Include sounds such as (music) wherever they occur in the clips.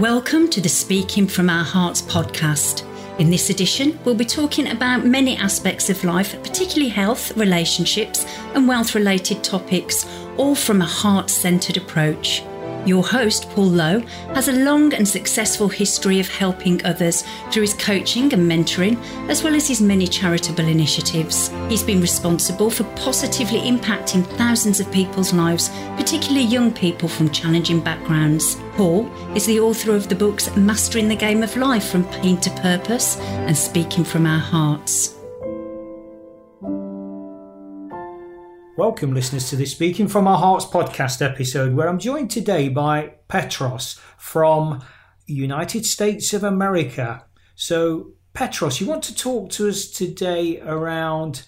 Welcome to the Speaking from Our Hearts podcast. In this edition, we'll be talking about many aspects of life, particularly health, relationships, and wealth related topics, all from a heart centered approach. Your host, Paul Lowe, has a long and successful history of helping others through his coaching and mentoring, as well as his many charitable initiatives. He's been responsible for positively impacting thousands of people's lives, particularly young people from challenging backgrounds. Paul is the author of the books Mastering the Game of Life from Pain to Purpose and Speaking from Our Hearts. Welcome, listeners, to this Speaking from Our Hearts podcast episode, where I'm joined today by Petros from United States of America. So, Petros, you want to talk to us today around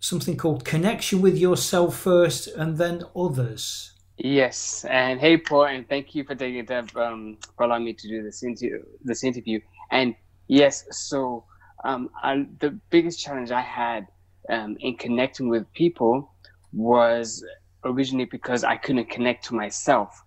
something called connection with yourself first and then others. Yes, and hey, Paul, and thank you for taking the time um, for allowing me to do this interview. This interview, and yes, so um, I, the biggest challenge I had um, in connecting with people was originally because I couldn't connect to myself.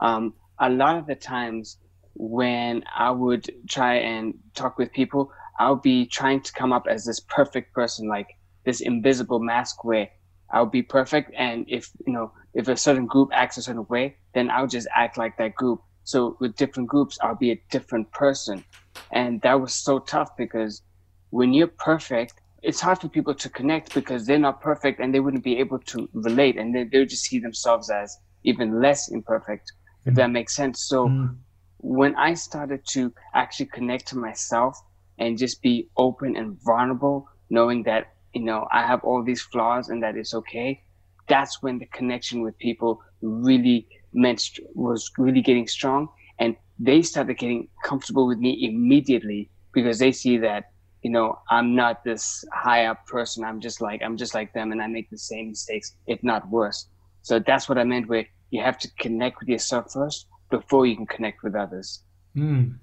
Um, a lot of the times when I would try and talk with people, I'll be trying to come up as this perfect person, like this invisible mask where I'll be perfect. And if, you know, if a certain group acts a certain way, then I'll just act like that group. So with different groups, I'll be a different person. And that was so tough because when you're perfect, it's hard for people to connect because they're not perfect and they wouldn't be able to relate and they, they'll just see themselves as even less imperfect mm. if that makes sense so mm. when i started to actually connect to myself and just be open and vulnerable knowing that you know i have all these flaws and that it's okay that's when the connection with people really meant was really getting strong. And they started getting comfortable with me immediately because they see that you know i'm not this high up person. I'm just like i'm just like them and i make the same mistakes if not worse. So that's what i meant where you have to connect with yourself first before you can connect with others. Mm.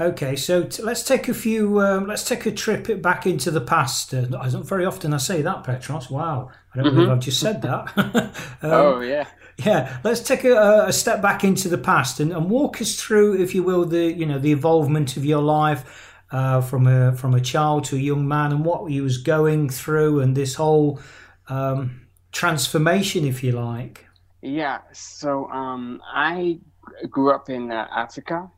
Okay so t- let's take a few um, let's take a trip back into the past uh, not very often i say that petros wow i don't mm-hmm. believe i've just said that (laughs) um, oh yeah yeah let's take a, a step back into the past and, and walk us through if you will the you know the involvement of your life uh, from a from a child to a young man and what he was going through and this whole um, transformation, if you like. Yeah. So um, I grew up in uh, Africa,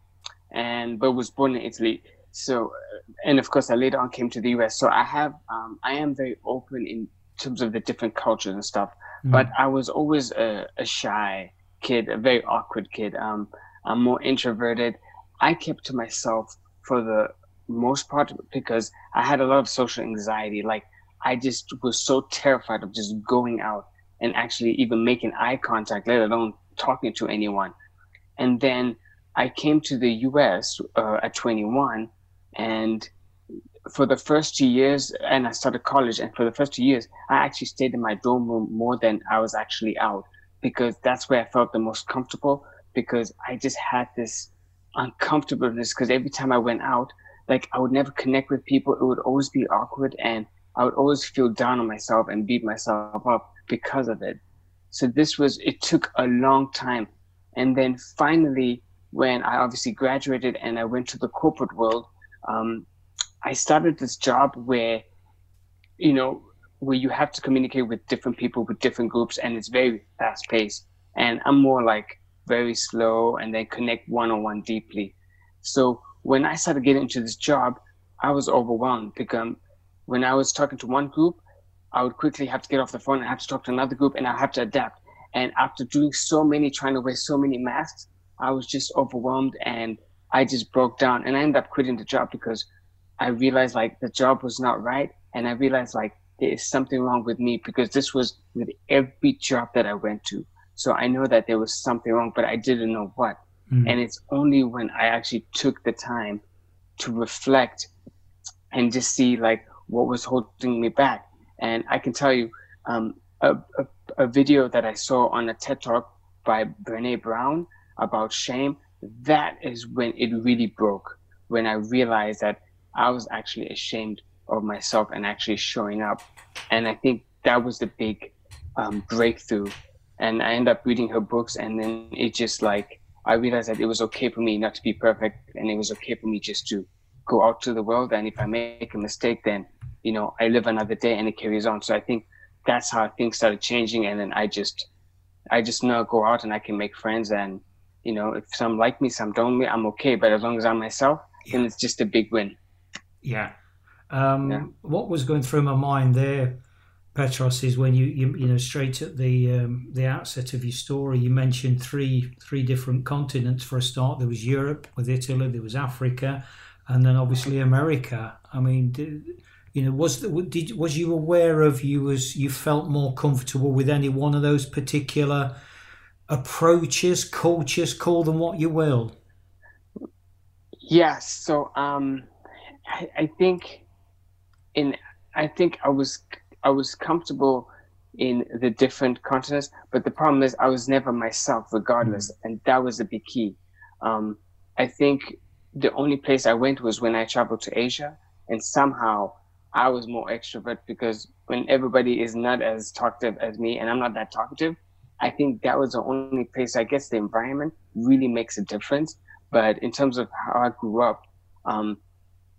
and but was born in Italy. So, uh, and of course, I later on came to the US. So I have um, I am very open in terms of the different cultures and stuff. Mm. But I was always a, a, shy kid, a very awkward kid. Um, I'm more introverted. I kept to myself for the most part because I had a lot of social anxiety. Like I just was so terrified of just going out and actually even making eye contact, let alone talking to anyone. And then I came to the US uh, at 21 and for the first two years, and I started college, and for the first two years, I actually stayed in my dorm room more than I was actually out because that's where I felt the most comfortable because I just had this uncomfortableness because every time I went out, like I would never connect with people. It would always be awkward and I would always feel down on myself and beat myself up because of it. So this was, it took a long time. And then finally, when I obviously graduated and I went to the corporate world, um, I started this job where, you know, where you have to communicate with different people with different groups and it's very fast paced. And I'm more like very slow and then connect one on one deeply. So when I started getting into this job, I was overwhelmed because when I was talking to one group, I would quickly have to get off the phone and have to talk to another group and I have to adapt. And after doing so many, trying to wear so many masks, I was just overwhelmed and I just broke down and I ended up quitting the job because I realized like the job was not right. And I realized like there is something wrong with me because this was with every job that I went to. So I know that there was something wrong, but I didn't know what. Mm. And it's only when I actually took the time to reflect and just see like what was holding me back. And I can tell you um, a, a, a video that I saw on a TED talk by Brené Brown about shame. That is when it really broke, when I realized that I was actually ashamed of myself and actually showing up. And I think that was the big um, breakthrough. And I ended up reading her books, and then it just like I realized that it was okay for me not to be perfect, and it was okay for me just to go out to the world. And if I make a mistake, then you know I live another day, and it carries on. So I think that's how things started changing, and then I just I just now go out and I can make friends, and you know if some like me, some don't me, I'm okay. But as long as I'm myself, yeah. then it's just a big win. Yeah. Um, yeah. What was going through my mind there? Petros is when you, you you know straight at the um, the outset of your story you mentioned three three different continents for a start there was Europe with Italy there was Africa and then obviously America I mean did, you know was did was you aware of you was you felt more comfortable with any one of those particular approaches cultures call them what you will yes so um I, I think in I think I was I was comfortable in the different continents, but the problem is I was never myself, regardless, mm-hmm. and that was the big key. Um, I think the only place I went was when I traveled to Asia, and somehow I was more extrovert because when everybody is not as talkative as me, and I'm not that talkative, I think that was the only place. I guess the environment really makes a difference. But in terms of how I grew up, um,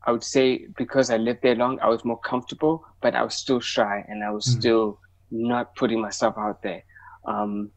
I would say because I lived there long, I was more comfortable, but I was still shy and I was mm still not putting myself out there. Um,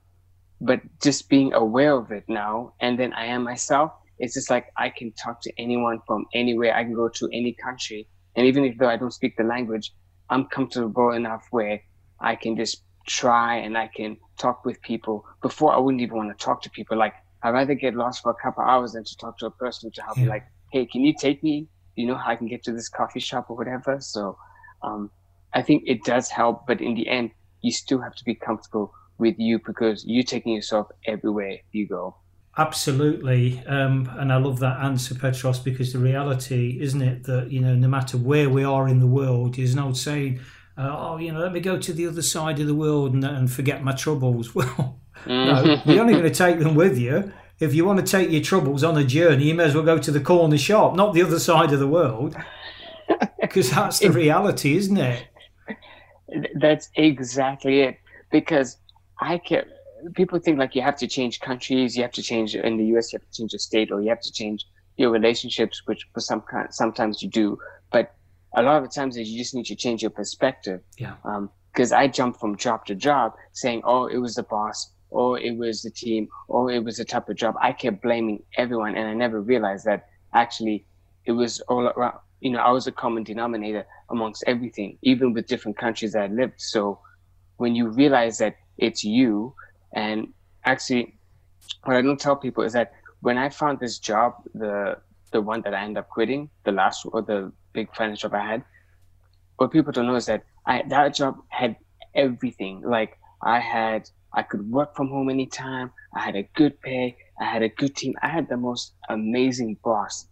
but just being aware of it now, and then I am myself, it's just like I can talk to anyone from anywhere. I can go to any country. And even if though I don't speak the language, I'm comfortable enough where I can just try and I can talk with people. Before I wouldn't even want to talk to people. Like I'd rather get lost for a couple hours than to talk to a person to help yeah. me like, hey, can you take me you know how I can get to this coffee shop or whatever. So um, I think it does help, but in the end, you still have to be comfortable with you because you're taking yourself everywhere you go. Absolutely, um, and I love that answer, Petros, because the reality, isn't it, that you know, no matter where we are in the world, there's an old saying, uh, "Oh, you know, let me go to the other side of the world and, and forget my troubles." (laughs) Well, no, you're only going to take them with you if you want to take your troubles on a journey, you may as well go to the corner shop, not the other side of the world, (laughs) because that's the reality, isn't it? That's exactly it. Because I can people think like you have to change countries, you have to change in the US, you have to change your state, or you have to change your relationships, which for some kind, sometimes you do. But a lot of the times is you just need to change your perspective. Yeah. Because um, I jumped from job to job, saying, "Oh, it was the boss or it was the team, or it was a type of job. I kept blaming everyone, and I never realized that actually it was all around. You know, I was a common denominator amongst everything, even with different countries that I lived. So when you realize that it's you, and actually, what I don't tell people is that when I found this job, the the one that I ended up quitting, the last or the big finance job I had, what people don't know is that I that job had everything. Like I had I could work from home anytime. I had a good pay. I had a good team. I had the most amazing boss.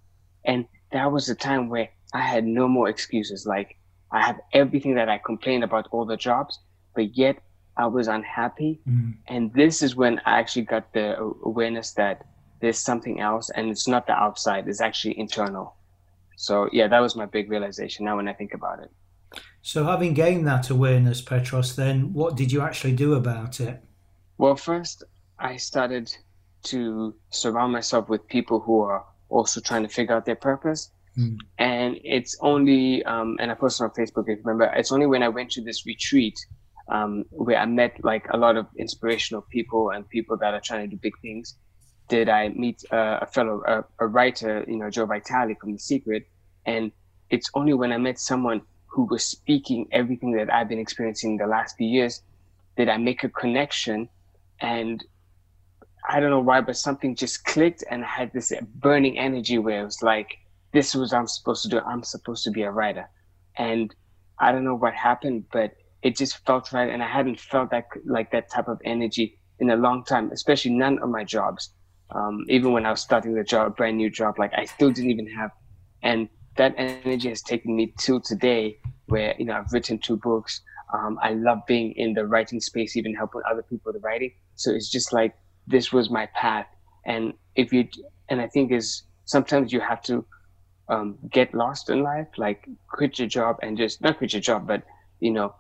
And that was the time where I had no more excuses. Like I have everything that I complained about all the jobs, but yet I was unhappy. Mm. And this is when I actually got the awareness that there's something else and it's not the outside, it's actually internal. So yeah, that was my big realization now when I think about it. So having gained that awareness, Petros, then what did you actually do about it? Well, first, I started to surround myself with people who are also trying to figure out their purpose. Mm. And it's only, um, and I posted on Facebook, if you remember, it's only when I went to this retreat um, where I met like a lot of inspirational people and people that are trying to do big things. Did I meet a fellow, uh, a writer, you know, Joe Vitale from The Secret. And it's only when I met someone who was speaking everything that I've been experiencing the last few years did I make a connection and I don't know why, but something just clicked and I had this burning energy where it was like, this is what I'm supposed to do. I'm supposed to be a writer. And I don't know what happened, but it just felt right. And I hadn't felt that like that type of energy in a long time, especially none of my jobs. Um, even when I was starting the job, brand new job, like I still didn't even have. And that energy has taken me till today where, you know, I've written two books. Um, I love being in the writing space, even helping other people with writing. So it's just like this was my path. And if you, and I think is sometimes you have to um, get lost in life, like quit your job and just not quit your job, but you know,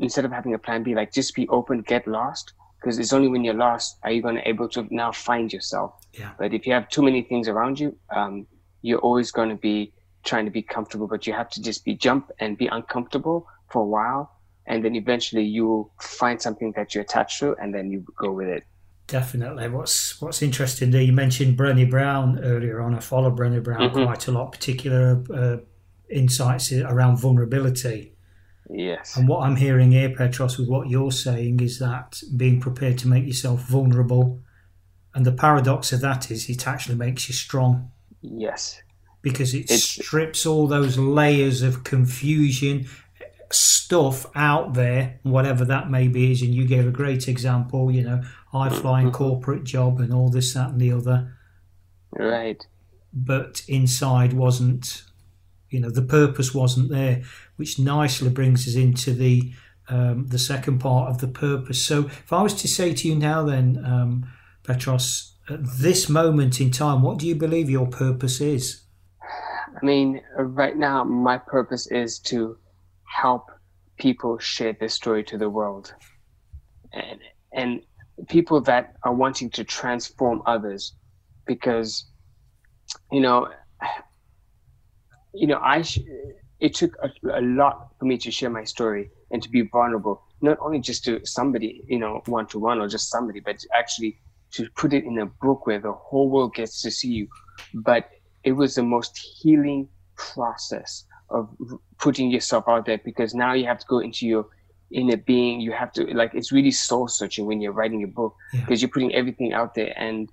instead of having a plan B, like just be open, get lost, because it's only when you're lost are you going to able to now find yourself. Yeah. But if you have too many things around you, um, you're always going to be trying to be comfortable. But you have to just be jump and be uncomfortable for a while, and then eventually you will find something that you're attached to, and then you go with it. Definitely. What's What's interesting there, you mentioned Brené Brown earlier on. I follow Brené Brown Mhm. quite a lot, particular uh, insights around vulnerability. Yes. And what I'm hearing here, Petros, with what you're saying, is that being prepared to make yourself vulnerable. And the paradox of that is it actually makes you strong Yes. because it It's- strips all those layers of confusion, stuff out there, whatever that may be. Is and you gave a great example, you know, high mm-hmm. flying corporate job and all this, that, and the other. Right. but inside wasn't you know the purpose wasn't there which nicely brings us into the um, the second part of the purpose. So if i was to say to you now then um, petros at this moment in time what do you believe your purpose is? I mean, right now, my purpose is to help people share their story to the world, and and people that are wanting to transform others, because, you know, you know, I sh- it took a, a lot for me to share my story and to be vulnerable, not only just to somebody, you know, one to one or just somebody, but actually to put it in a book where the whole world gets to see you. But it was the most healing process of putting yourself out there because now you have to go into your inner being. You have to like it's really soul searching when you're writing a book Yeah. because you're putting everything out there and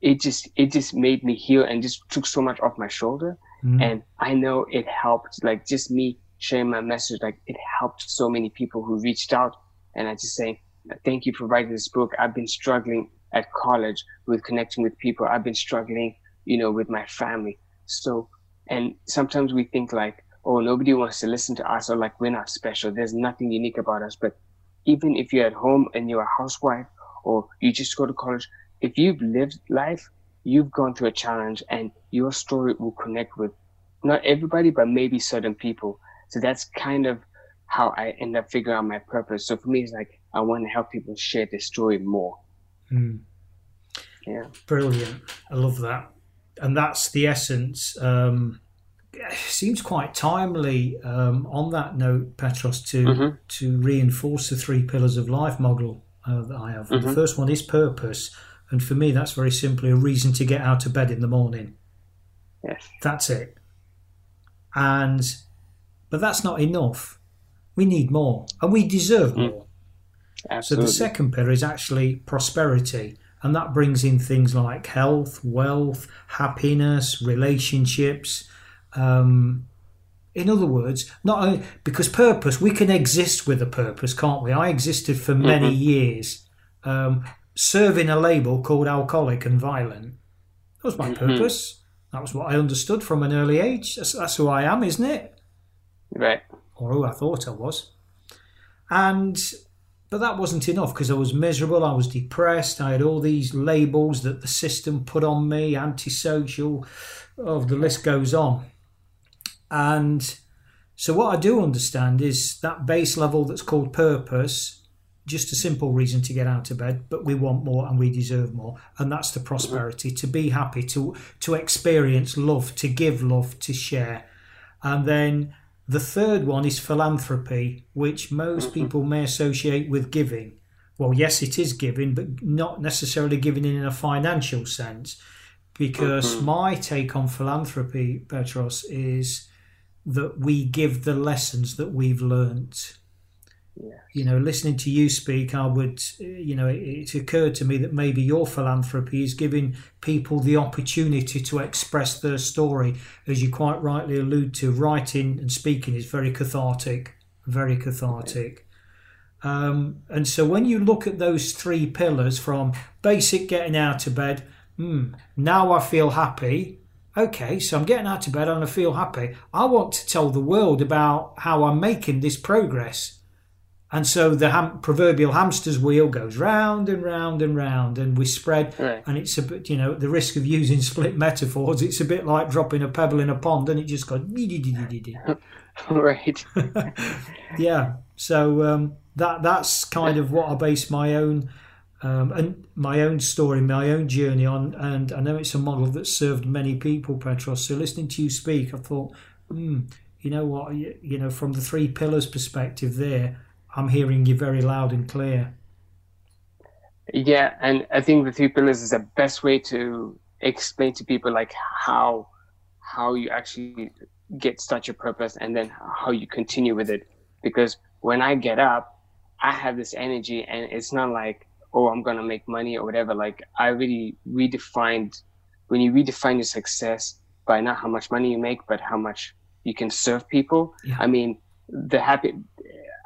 it just it just made me heal and just took so much off my shoulder Mm. and I know it helped like just me sharing my message like it helped so many people who reached out. And I just say thank you for writing this book. I've been struggling at college with connecting with people. I've been struggling you know with my family. So and sometimes we think like oh nobody wants to listen to us or like we're not special. There's nothing unique about us. But even if you're at home and you're a housewife or you just go to college if you've lived life you've gone through a challenge and your story will connect with not everybody but maybe certain people so that's kind of how i end up figuring out my purpose so for me it's like i want to help people share their story more Mm. yeah Brilliant. I love that. And that's the essence. Um, seems quite timely um, on that note, Petros, to Mhm. to reinforce the three pillars of life model uh, that I have. The Mhm. first one is purpose. And for me, that's very simply a reason to get out of bed in the morning. yes That's it. And, but that's not enough. We need more and we deserve Mm. more. So the second pillar is actually prosperity, and that brings in things like health, wealth, happiness, relationships. Um, in other words, not only, because purpose, we can exist with a purpose, can't we? I existed for many years, um, serving a label called alcoholic and violent. That was my Mhm. purpose. That was what I understood from an early age. That's, that's who I am, isn't it? right or who I thought I was. And but that wasn't enough because I was miserable, I was depressed, I had all these labels that the system put on me, antisocial, oh the list goes on. And so what I do understand is that base level that's called purpose, just a simple reason to get out of bed, but we want more and we deserve more. And that's the prosperity, to be happy, to to experience love, to give love, to share. And then the third one is philanthropy, which most mm-hmm. people may associate with giving. Well, yes, it is giving, but not necessarily giving in a financial sense. Because mm-hmm. my take on philanthropy, Petros, is that we give the lessons that we've learnt. Yeah You know, listening to you speak, I would, you know, it, it occurred to me that maybe your philanthropy is giving people the opportunity to express their story. As you quite rightly allude to, writing and speaking is very cathartic, very cathartic. Um, and so when you look at those three pillars from basic getting out of bed, hmm, now I feel happy. Okay, so I'm getting out of bed and I feel happy. I want to tell the world about how I'm making this progress. And so the ham- proverbial hamster's wheel goes round and round and round, and we spread. Right. And it's a bit, you know, the risk of using (laughs) split metaphors, it's a bit like dropping a pebble in a pond, and it just goes. (laughs) right (laughs) yeah. So um, that that's kind of what I base my own um, and my own story, my own journey on. And I know it's a model that served many people, Petros. So listening to you speak, I thought, hmm, you know what, you, you know, from the three pillars perspective, there, I'm hearing you very loud and clear. Yeah, and I think the three pillars is the best way to explain to people like how how you actually get such a purpose and then how you continue with it. Because when I get up, I have this energy and it's not like, oh, I'm gonna make money or whatever. Like I really redefined when you redefine your success by not how much money you make, but how much you can serve people. Yeah. I mean, the happy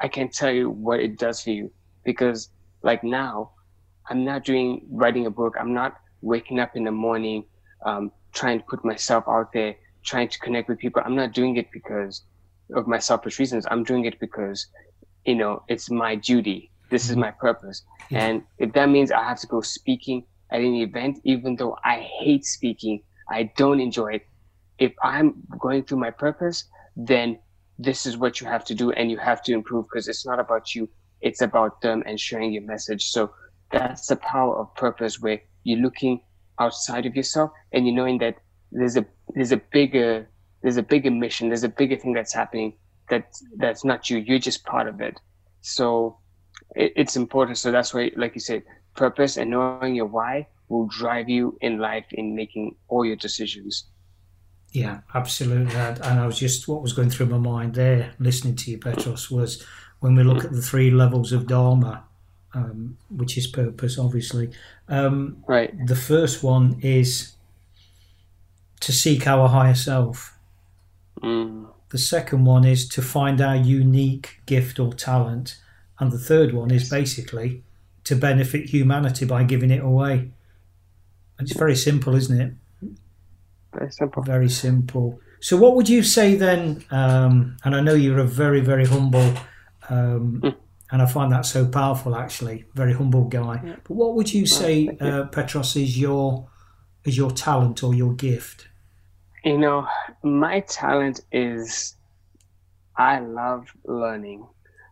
I can't tell you what it does for you because like now I'm not doing writing a book. I'm not waking up in the morning, um, trying to put myself out there, trying to connect with people. I'm not doing it because of my selfish reasons. I'm doing it because, you know, it's my duty. This mm-hmm. is my purpose. Yeah. And if that means I have to go speaking at an event, even though I hate speaking, I don't enjoy it. If I'm going through my purpose, then this is what you have to do and you have to improve because it's not about you. It's about them and sharing your message. So that's the power of purpose where you're looking outside of yourself and you're knowing that there's a there's a bigger there's a bigger mission there's a bigger thing that's happening that that's not you you're just part of it so it, it's important so that's why like you said purpose and knowing your why will drive you in life in making all your decisions yeah absolutely and i was just what was going through my mind there listening to you petros was when we look at the three levels of dharma um, which is purpose, obviously. Um, right. The first one is to seek our higher self. Mm. The second one is to find our unique gift or talent. And the third one is basically to benefit humanity by giving it away. It's very simple, isn't it? Very simple. Very simple. So, what would you say then? Um, and I know you're a very, very humble um, mm and I find that so powerful. Actually, very humble guy. Yeah. But what would you say, you. Uh, Petros, is your is your talent or your gift? You know, my talent is I love learning.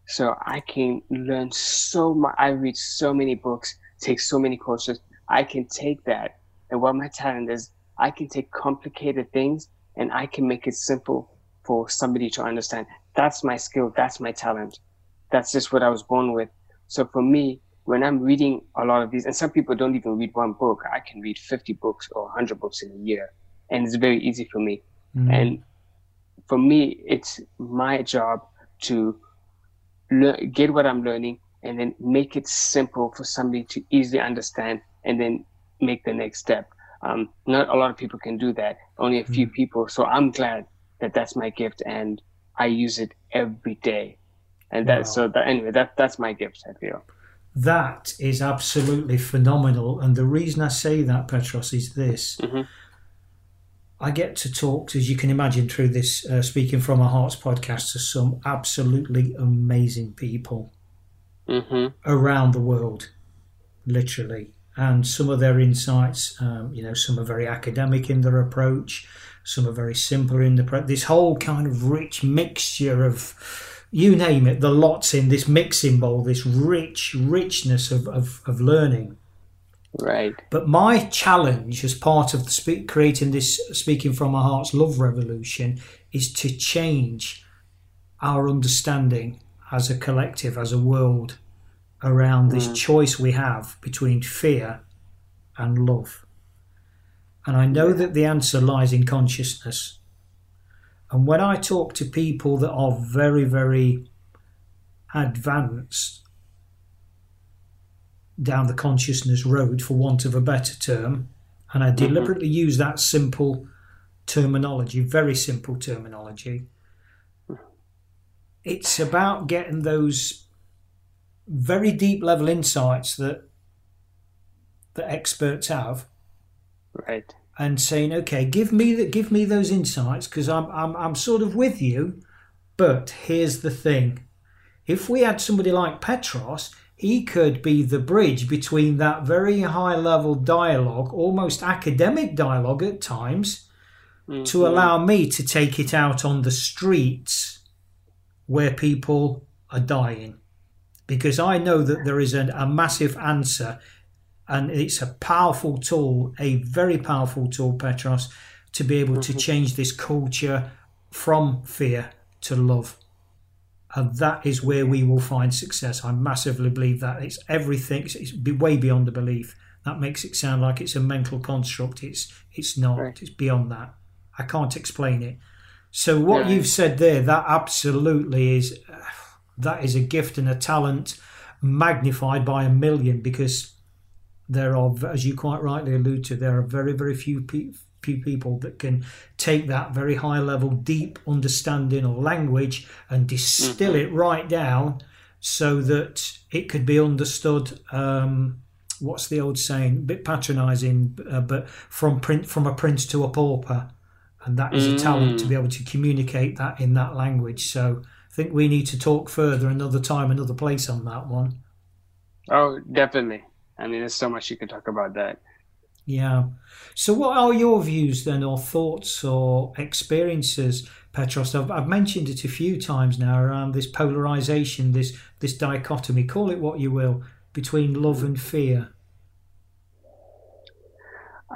So I can learn so much. I read so many books, take so many courses. I can take that. And what my talent is, I can take complicated things and I can make it simple for somebody to understand. That's my skill. That's my talent that's just what I was born with. So for me, when I'm reading a lot of these, and some people don't even read one book, I can read 50 books or 100 books in a year. And it's very easy for me. Mm. And for me, it's my job to learn, get what I'm learning and then make it simple for somebody to easily understand and then make the next step. Um, not a lot of people can do that, only a few mm. people. So I'm glad that that's my gift and I use it every day and wow. that so that anyway that that's my gift i feel that is absolutely phenomenal and the reason i say that petros is this mm-hmm. i get to talk as you can imagine through this uh, speaking from our hearts podcast to some absolutely amazing people mm-hmm. around the world literally and some of their insights um, you know some are very academic in their approach some are very simple in the pro- this whole kind of rich mixture of you name it, the lots in this mixing bowl, this rich richness of, of, of learning. Right. But my challenge as part of the speak, creating this Speaking from Our Hearts Love Revolution is to change our understanding as a collective, as a world, around this mm. choice we have between fear and love. And I know that the answer lies in consciousness. And when I talk to people that are very, very advanced down the consciousness road, for want of a better term, and I mm-hmm. deliberately mm-hmm. use that simple terminology, very simple terminology, it's about getting those very deep level insights that that experts have. Right and saying, okay, give me the, give me those insights because I'm, I'm I'm sort of with you, but here's the thing: if we had somebody like Petros, he could be the bridge between that very high level dialogue, almost academic dialogue at times, mm-hmm. to allow me to take it out on the streets where people are dying because I know that there is a, a massive answer and it's a powerful tool, a very powerful tool, Petros, to be able to mm-hmm. change this culture from fear to love. And that is where we will find success. I massively believe that. It's everything, it's way beyond the belief. That makes it sound like it's a mental construct. It's it's not. Right. It's beyond that. I can't explain it. So what yeah. you've said there, that absolutely is that is a gift and a talent magnified by a million because there are, as you quite rightly allude to, there are very very few people few people that can take that very high level, deep understanding of language and distill mm-hmm. it right down so that it could be understood. Um, what's the old saying? A bit patronising, uh, but from print from a prince to a pauper, and that is mm. a talent to be mm. able to communicate that in that language. So think we need to talk further another time, another place on that one. Oh, definitely. I mean, there's so much you could talk about that. Yeah. So, what are your views then, or thoughts, or experiences, Petros? I've, I've mentioned it a few times now around this polarization, this this dichotomy. Call it what you will between love and fear.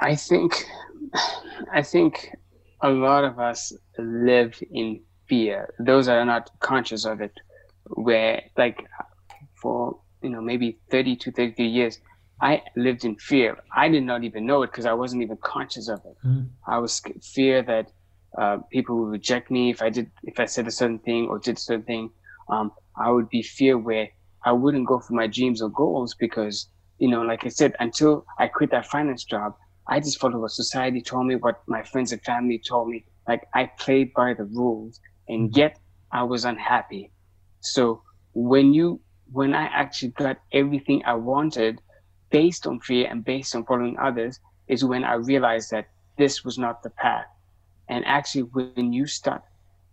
I think, I think, a lot of us live in fear. Those that are not conscious of it, where like for you know maybe 30 to 33 years I lived in fear. I did not even know it because I wasn't even conscious of it. Mm. I was fear that uh, people would reject me if I did, if I said a certain thing or did a certain thing. Um, I would be fear where I wouldn't go for my dreams or goals because, you know, like I said, until I quit that finance job, I just followed what society told me, what my friends and family told me. Like I played by the rules, and yet I was unhappy. So when you, when I actually got everything I wanted based on fear and based on following others is when I realized that this was not the path. And actually, when you start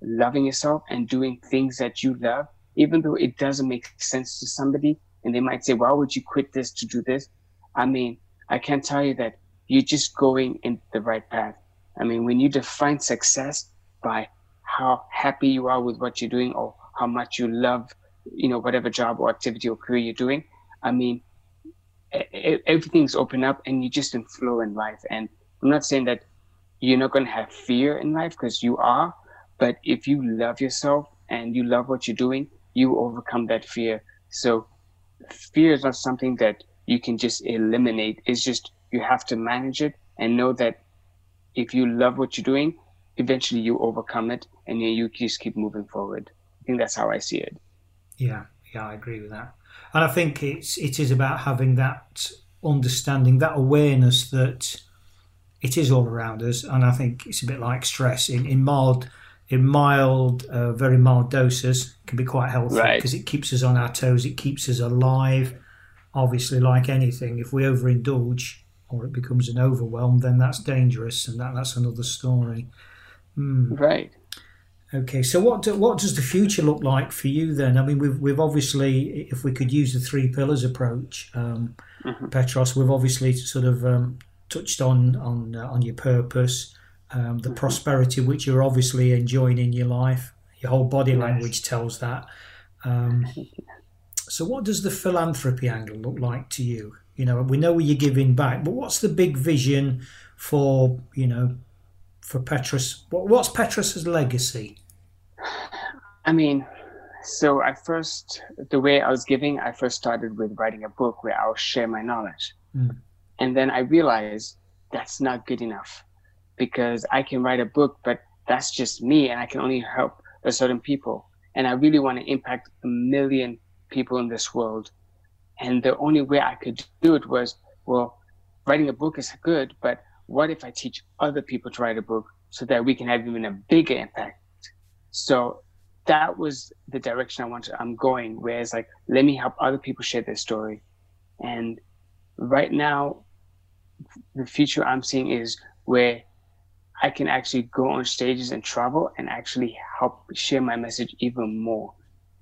loving yourself and doing things that you love, even though it doesn't make sense to somebody, and they might say, Why would you quit this to do this? I mean, I can tell you that you're just going in the right path. I mean, when you define success by how happy you are with what you're doing or how much you love, you know, whatever job or activity or career you're doing, I mean, everything's open up and you just in flow in life. And I'm not saying that you're not going to have fear in life because you are, but if you love yourself and you love what you're doing, you overcome that fear. So fear is not something that you can just eliminate. It's just you have to manage it and know that if you love what you're doing, eventually you overcome it and then you just keep moving forward. I think that's how I see it. Yeah, yeah, I agree with that and I think it's it is about having that understanding, that awareness that it is all around us, and I think it's a bit like stress in in mild in mild, uh, very mild doses can be quite healthy because right. it keeps us on our toes, it keeps us alive. Obviously, like anything, if we overindulge or it becomes an overwhelm, then that's dangerous, and that, that's another story. Mm. Right. Okay, so what do, what does the future look like for you then? I mean, we've we've obviously, if we could use the three pillars approach, um, mm-hmm. Petros, we've obviously sort of um, touched on on uh, on your purpose, um, the mm-hmm. prosperity which you're obviously enjoying in your life. Your whole body yes. language tells that. Um, (laughs) so, what does the philanthropy angle look like to you? You know, we know you're giving back, but what's the big vision for you know for Petros? What's Petros's legacy? I mean, so I first, the way I was giving, I first started with writing a book where I'll share my knowledge. Mm. And then I realized that's not good enough because I can write a book, but that's just me and I can only help a certain people. And I really want to impact a million people in this world. And the only way I could do it was, well, writing a book is good, but what if I teach other people to write a book so that we can have even a bigger impact? So that was the direction I wanted. I'm going, where it's like, let me help other people share their story. And right now, the future I'm seeing is where I can actually go on stages and travel and actually help share my message even more.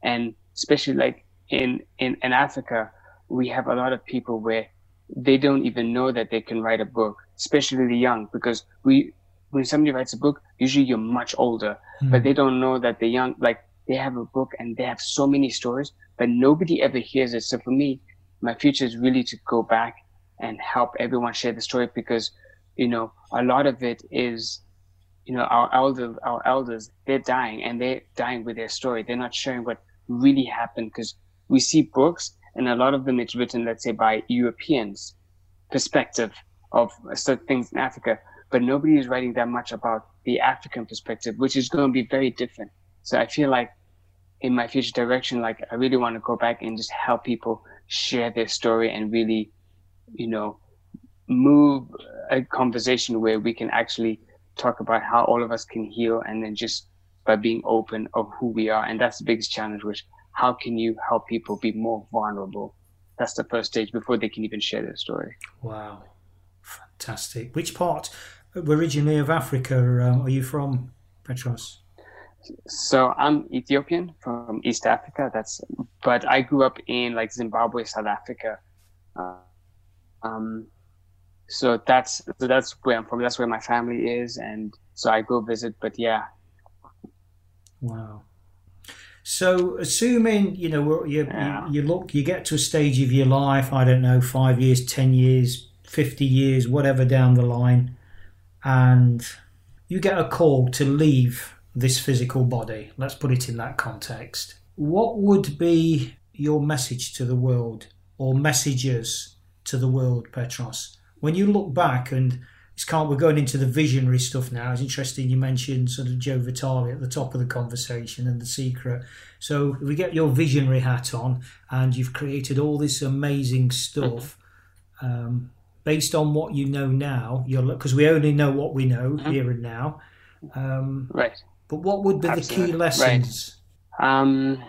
And especially like in, in, in Africa, we have a lot of people where they don't even know that they can write a book, especially the young, because we, when somebody writes a book, usually you're much older, mm. but they don't know that the young, like they have a book and they have so many stories, but nobody ever hears it. So for me, my future is really to go back and help everyone share the story because, you know, a lot of it is, you know, our elders, our elders, they're dying and they're dying with their story. They're not sharing what really happened because we see books and a lot of them it's written, let's say, by Europeans perspective of certain things in Africa, but nobody is writing that much about the African perspective, which is going to be very different. So I feel like in my future direction, like I really want to go back and just help people share their story and really, you know, move a conversation where we can actually talk about how all of us can heal and then just by being open of who we are. And that's the biggest challenge, which how can you help people be more vulnerable? That's the first stage before they can even share their story. Wow. Fantastic. Which part originally of Africa um, are you from, Petros? So I'm Ethiopian from East Africa. That's, but I grew up in like Zimbabwe, South Africa. Uh, um, so that's so that's where I'm from. That's where my family is, and so I go visit. But yeah. Wow. So, assuming you know you, yeah. you, you look, you get to a stage of your life. I don't know, five years, ten years, fifty years, whatever down the line, and you get a call to leave this physical body. Let's put it in that context. What would be your message to the world or messages to the world, Petros? When you look back and it's can't we're going into the visionary stuff now. It's interesting you mentioned sort of Joe Vitale at the top of the conversation and the secret. So we get your visionary hat on and you've created all this amazing stuff, um, based on what you know now, you're because we only know what we know mm-hmm. here and now. Um, right. But what would be Absolutely. the key lessons? Right. Um,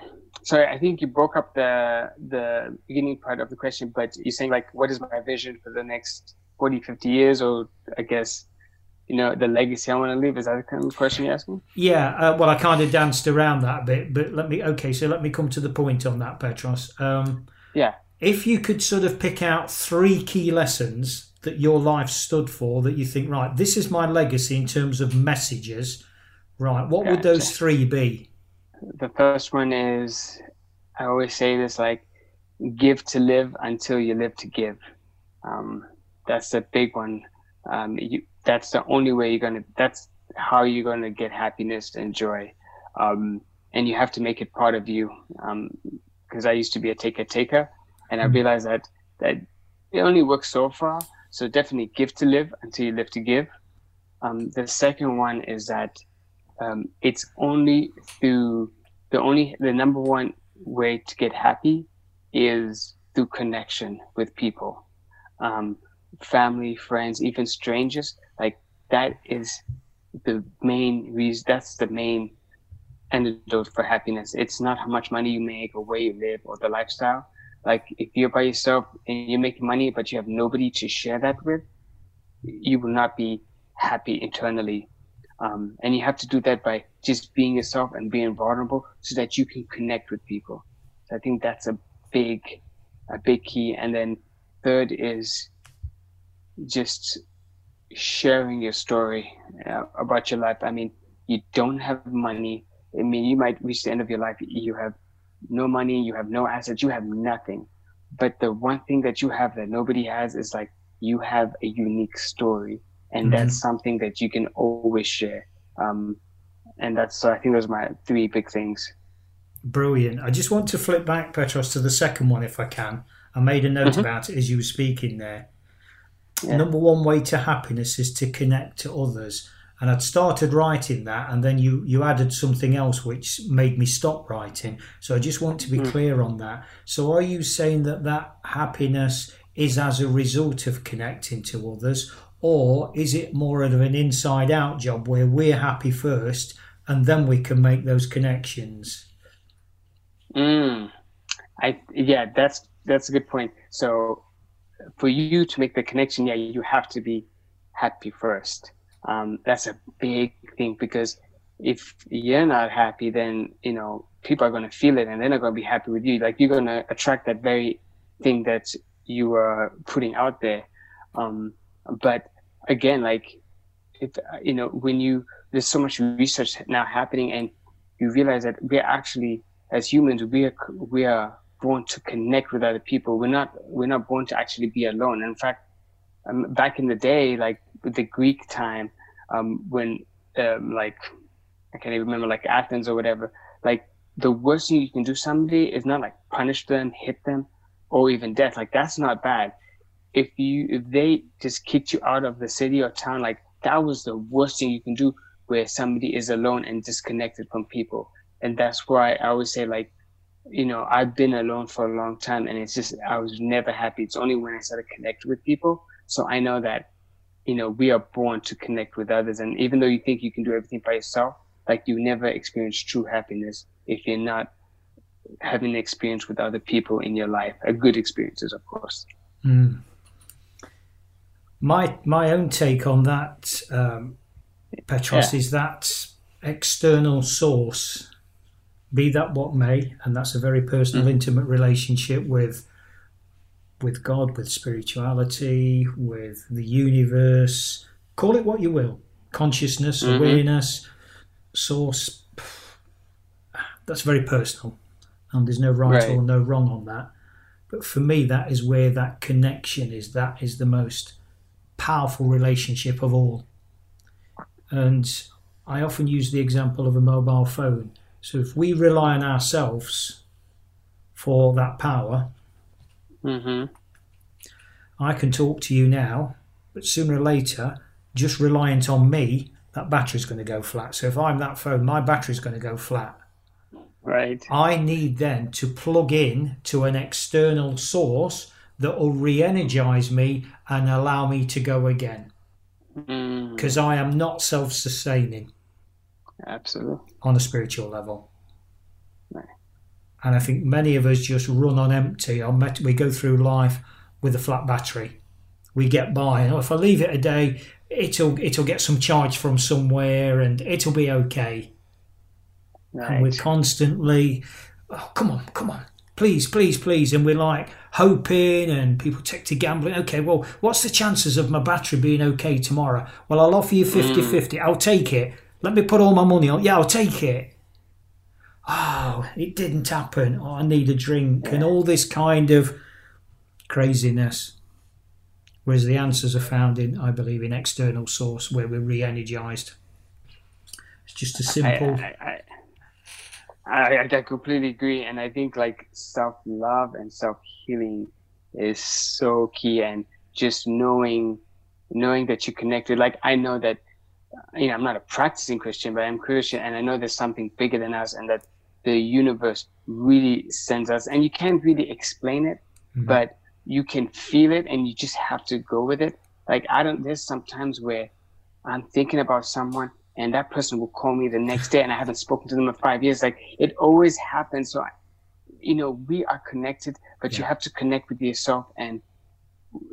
sorry, I think you broke up the the beginning part of the question, but you're saying like, what is my vision for the next 40, 50 years, or I guess, you know, the legacy I want to leave? Is that the kind of question you're asking? Yeah. Uh, well, I kind of danced around that a bit, but let me. Okay, so let me come to the point on that, Petros. Um, yeah. If you could sort of pick out three key lessons that your life stood for, that you think, right, this is my legacy in terms of messages Right. What would those three be? The first one is I always say this like give to live until you live to give. Um, that's a big one. Um, you, that's the only way you're gonna. That's how you're gonna get happiness and joy. Um, and you have to make it part of you. Because um, I used to be a taker taker, and I hmm. realized that that it only works so far. So definitely give to live until you live to give. Um, the second one is that um, it's only through the only the number one way to get happy is through connection with people um, family friends even strangers like that is the main reason that's the main antidote for happiness it's not how much money you make or where you live or the lifestyle like if you're by yourself and you make money but you have nobody to share that with you will not be happy internally um, and you have to do that by just being yourself and being vulnerable so that you can connect with people. So I think that's a big, a big key. And then third is just sharing your story uh, about your life. I mean, you don't have money. I mean, you might reach the end of your life. You have no money. You have no assets. You have nothing. But the one thing that you have that nobody has is like you have a unique story and mm-hmm. that's something that you can always share. Um, and that's so I think those are my three big things. Brilliant. I just want to flip back, Petros, to the second one if I can. I made a note mm-hmm. about it as you were speaking there. Yeah. Number one way to happiness is to connect to others. And I'd started writing that, and then you, you added something else which made me stop writing. So I just want to be mm. clear on that. So are you saying that that happiness is as a result of connecting to others, or is it more of an inside out job where we're happy first and then we can make those connections? Mm, I yeah, that's that's a good point. So for you to make the connection, yeah, you have to be happy first. Um, that's a big thing because if you're not happy, then you know people are going to feel it and they're not going to be happy with you. Like you're going to attract that very thing that you are putting out there. Um, but again, like, if, you know, when you, there's so much research now happening and you realize that we're actually as humans, we are we are born to connect with other people. We're not we're not born to actually be alone. In fact, um, back in the day, like the Greek time, um, when um, like I can't even remember like Athens or whatever, like the worst thing you can do somebody is not like punish them, hit them, or even death. Like that's not bad. If you if they just kicked you out of the city or town, like that was the worst thing you can do where somebody is alone and disconnected from people. And that's why I always say like, you know, I've been alone for a long time and it's just I was never happy. It's only when I started connecting with people. So I know that, you know, we are born to connect with others. And even though you think you can do everything by yourself, like you never experience true happiness if you're not having an experience with other people in your life, a good experiences, of course. Mm. My my own take on that, um, Petros, yeah. is that external source, be that what may, and that's a very personal, mm. intimate relationship with with God, with spirituality, with the universe. Call it what you will, consciousness, mm-hmm. awareness, source that's very personal, and there's no right, right, or no wrong on that. But for me, that is where that connection is. That is the most powerful relationship of all. And I often use the example of a mobile phone. So if we rely on ourselves for that power, mm-hmm. I can talk to you now, but sooner or later, just reliant on me, that battery's going to go flat. So if I'm that phone, my battery's going to go flat. Right. I need then to plug in to an external source that will re energize me and allow me to go again. Because mm. I am not self sustaining. Absolutely. On a spiritual level. Right. And I think many of us just run on empty. We go through life with a flat battery. We get by. if I leave it a day, it'll it'll get some charge from somewhere and it'll be okay. Right. And we're constantly, oh, come on, come on, please, please, please. And we're like hoping, and people take to gambling. Okay, well, what's the chances of my battery being okay tomorrow? Well, I'll offer you 50 mm. 50. I'll take it. Let me put all my money on. Yeah, I'll take it. Oh, it didn't happen. Oh, I need a drink. Yeah. And all this kind of craziness. Whereas the answers are found in, I believe, in external source where we're re energized. It's just a simple. I, I, I, I completely agree, and I think like self love and self healing is so key, and just knowing knowing that you're connected. Like I know that you know I'm not a practicing Christian, but I'm Christian, and I know there's something bigger than us, and that the universe really sends us, and you can't really explain it, mm-hmm. but you can feel it, and you just have to go with it. Like I don't. There's sometimes where I'm thinking about someone and that person will call me the next day and I haven't spoken to them in five years. Like it always happens. So, I, you know, we are connected, but yeah. you have to connect with yourself and,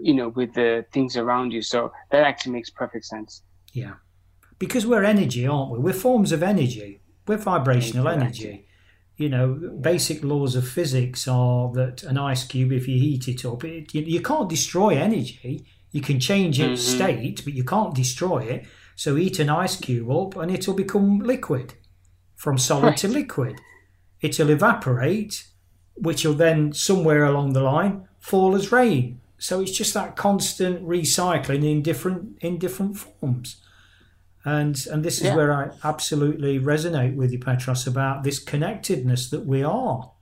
you know, with the things around you. So that actually makes perfect sense. Yeah. Because we're energy, aren't we? We're forms of energy. We're vibrational energy. You know, basic laws of physics are that an ice cube, if you heat it up, it, you, you can't destroy energy. You can change its mm-hmm. state, but you can't destroy it so heat an ice cube up and it'll become liquid from solid right. to liquid. It'll evaporate, which will then somewhere along the line fall as rain. So it's just that constant recycling in different in different forms. And and this is yeah. where I absolutely resonate with you, Petros, about this connectedness that we are.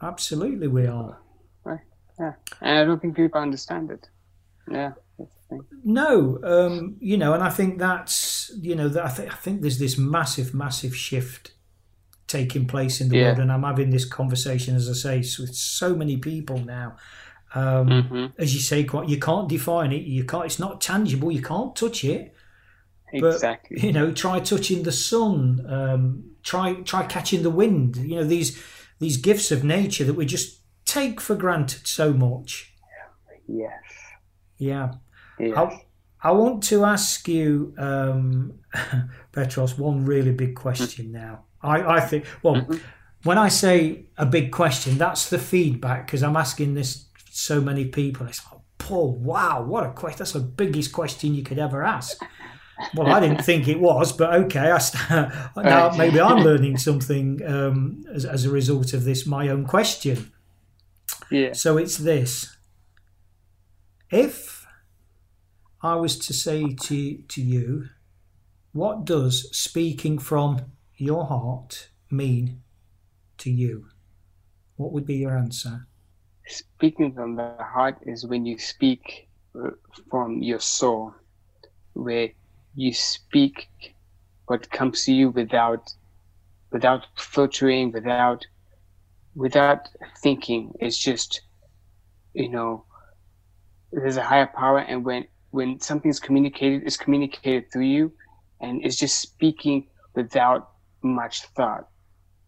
Absolutely we are. Right. Yeah. And I don't think people understand it. Yeah. No, um, you know, and I think that's you know that I think I think there's this massive, massive shift taking place in the yeah. world, and I'm having this conversation, as I say, with so many people now. Um, mm-hmm. As you say, quite you can't define it. You can't. It's not tangible. You can't touch it. Exactly. But, you know, try touching the sun. Um, try try catching the wind. You know these these gifts of nature that we just take for granted so much. Yes. Yeah. I, I want to ask you, um, (laughs) Petros, one really big question now. I, I think, well, mm-hmm. when I say a big question, that's the feedback because I'm asking this so many people. It's like, Paul, wow, what a question. That's the biggest question you could ever ask. Well, I didn't think it was, but okay. I st- (laughs) now maybe I'm (laughs) learning something um, as, as a result of this. My own question. Yeah. So it's this: if I was to say to to you, what does speaking from your heart mean to you? What would be your answer? Speaking from the heart is when you speak uh, from your soul, where you speak what comes to you without without filtering, without without thinking. It's just you know there's a higher power and when when something's communicated it's communicated through you and it's just speaking without much thought.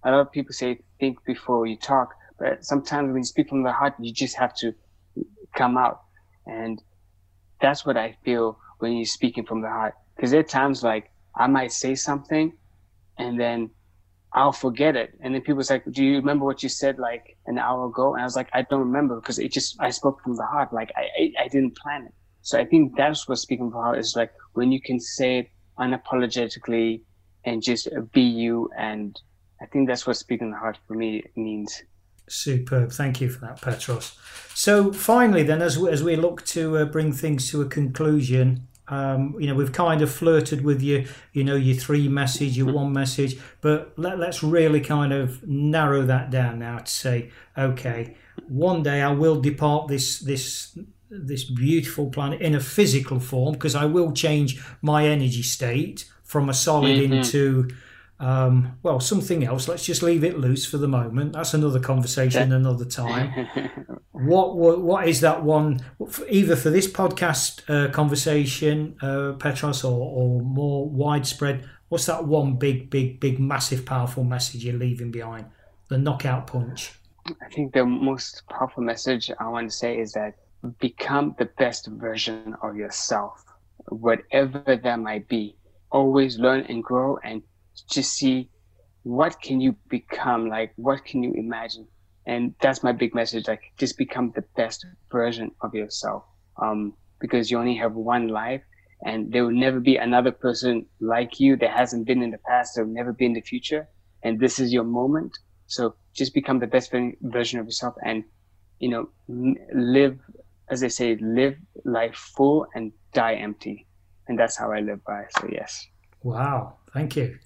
A lot of people say think before you talk but sometimes when you speak from the heart you just have to come out. And that's what i feel when you're speaking from the heart because there are times like i might say something and then I'll forget it. And then people's like, do you remember what you said like an hour ago? And I was like, I don't remember because it just, I spoke from the heart. Like I, I, I didn't plan it. So I think that's what speaking from the heart is like when you can say it unapologetically and just be you. And I think that's what speaking the heart for me means. Superb. Thank you for that, Petros. So finally, then, as we, as we look to uh, bring things to a conclusion, um, you know, we've kind of flirted with your, you know, your three message, your one message, but let, let's really kind of narrow that down now to say, okay, one day I will depart this this this beautiful planet in a physical form because I will change my energy state from a solid mm-hmm. into um, well, something else. Let's just leave it loose for the moment. That's another conversation, another time. (laughs) what, what what is that one? Either for this podcast uh, conversation, uh, Petros, or, or more widespread. What's that one big, big, big, massive, powerful message you're leaving behind? The knockout punch. I think the most powerful message I want to say is that become the best version of yourself, whatever that might be. Always learn and grow and just see what can you become like what can you imagine? And that's my big message like just become the best version of yourself um, because you only have one life and there will never be another person like you that hasn't been in the past there will never be in the future and this is your moment. So just become the best version of yourself and you know live as they say live life full and die empty. And that's how i live by so yes. Wow. Thank you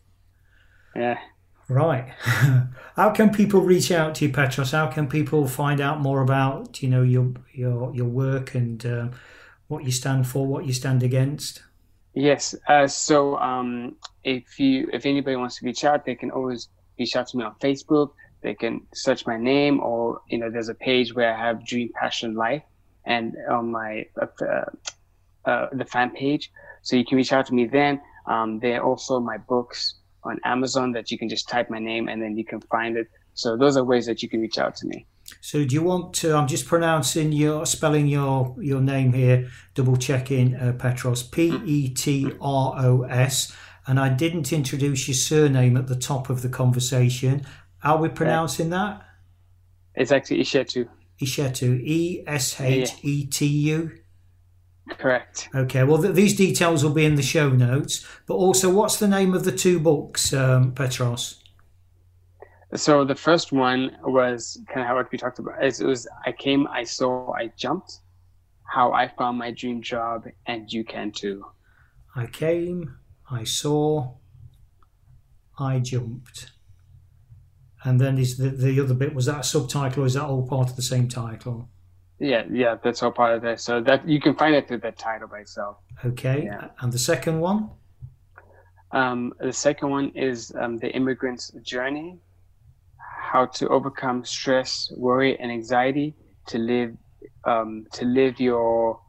yeah. Right. (laughs) How can people reach out to you, Petros? How can people find out more about you know your your your work and uh, what you stand for, what you stand against? Yes. Uh, so um, if you if anybody wants to reach out, they can always reach out to me on Facebook. They can search my name, or you know, there's a page where I have Dream Passion Life, and on my uh, uh, the fan page, so you can reach out to me then. Um, there are also my books on Amazon that you can just type my name and then you can find it. So those are ways that you can reach out to me. So do you want to? I'm just pronouncing your spelling your your name here, double checking uh, Petros P E T R O S, and I didn't introduce your surname at the top of the conversation. Are we pronouncing that? It's actually Eshetu. Eshetu, E S H E T U. Correct. Okay, well, th- these details will be in the show notes. But also, what's the name of the two books, um, Petros? So the first one was kind of how what we talked about. It was I came, I saw, I jumped. How I found my dream job, and you can too. I came, I saw, I jumped. And then is the, the other bit was that a subtitle or is that all part of the same title? Yeah, yeah, that's all part of that. So that you can find it through that title by itself. Okay, yeah. and the second one? Um, the second one is um, the immigrant's journey: how to overcome stress, worry, and anxiety to live um, to live your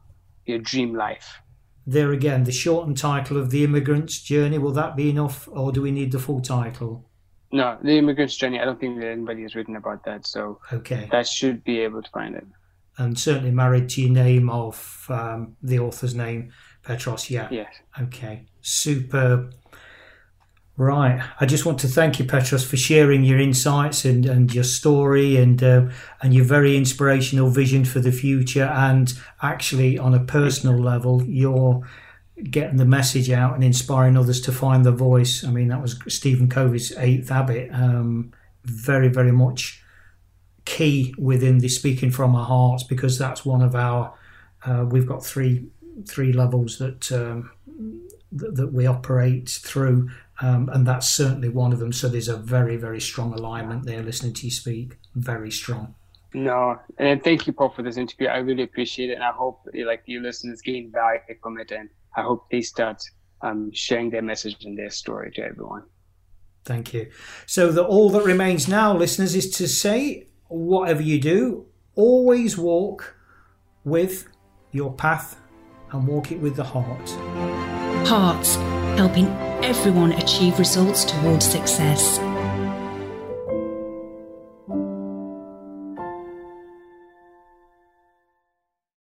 your dream life. There again, the shortened title of the immigrant's journey. Will that be enough, or do we need the full title? No, the immigrant's journey. I don't think that anybody has written about that, so okay, that should be able to find it and certainly married to your name of um, the author's name, Petros. Yeah. Yes. Okay. Superb. Right. I just want to thank you, Petros, for sharing your insights and, and your story and uh, and your very inspirational vision for the future. And actually, on a personal level, your getting the message out and inspiring others to find the voice. I mean, that was Stephen Covey's eighth habit. Um, very, very much key within the speaking from our hearts because that's one of our. Uh, we've got three three levels that um, th- that we operate through, um, and that's certainly one of them. So there's a very very strong alignment there. Listening to you speak, very strong. No, and thank you, Paul, for this interview. I really appreciate it, and I hope like your listeners gain value from it, and I hope they start um, sharing their message and their story to everyone. Thank you. So that all that remains now, listeners, is to say, whatever you do, always walk with your path and walk it with the heart. Hearts, helping everyone achieve results towards success.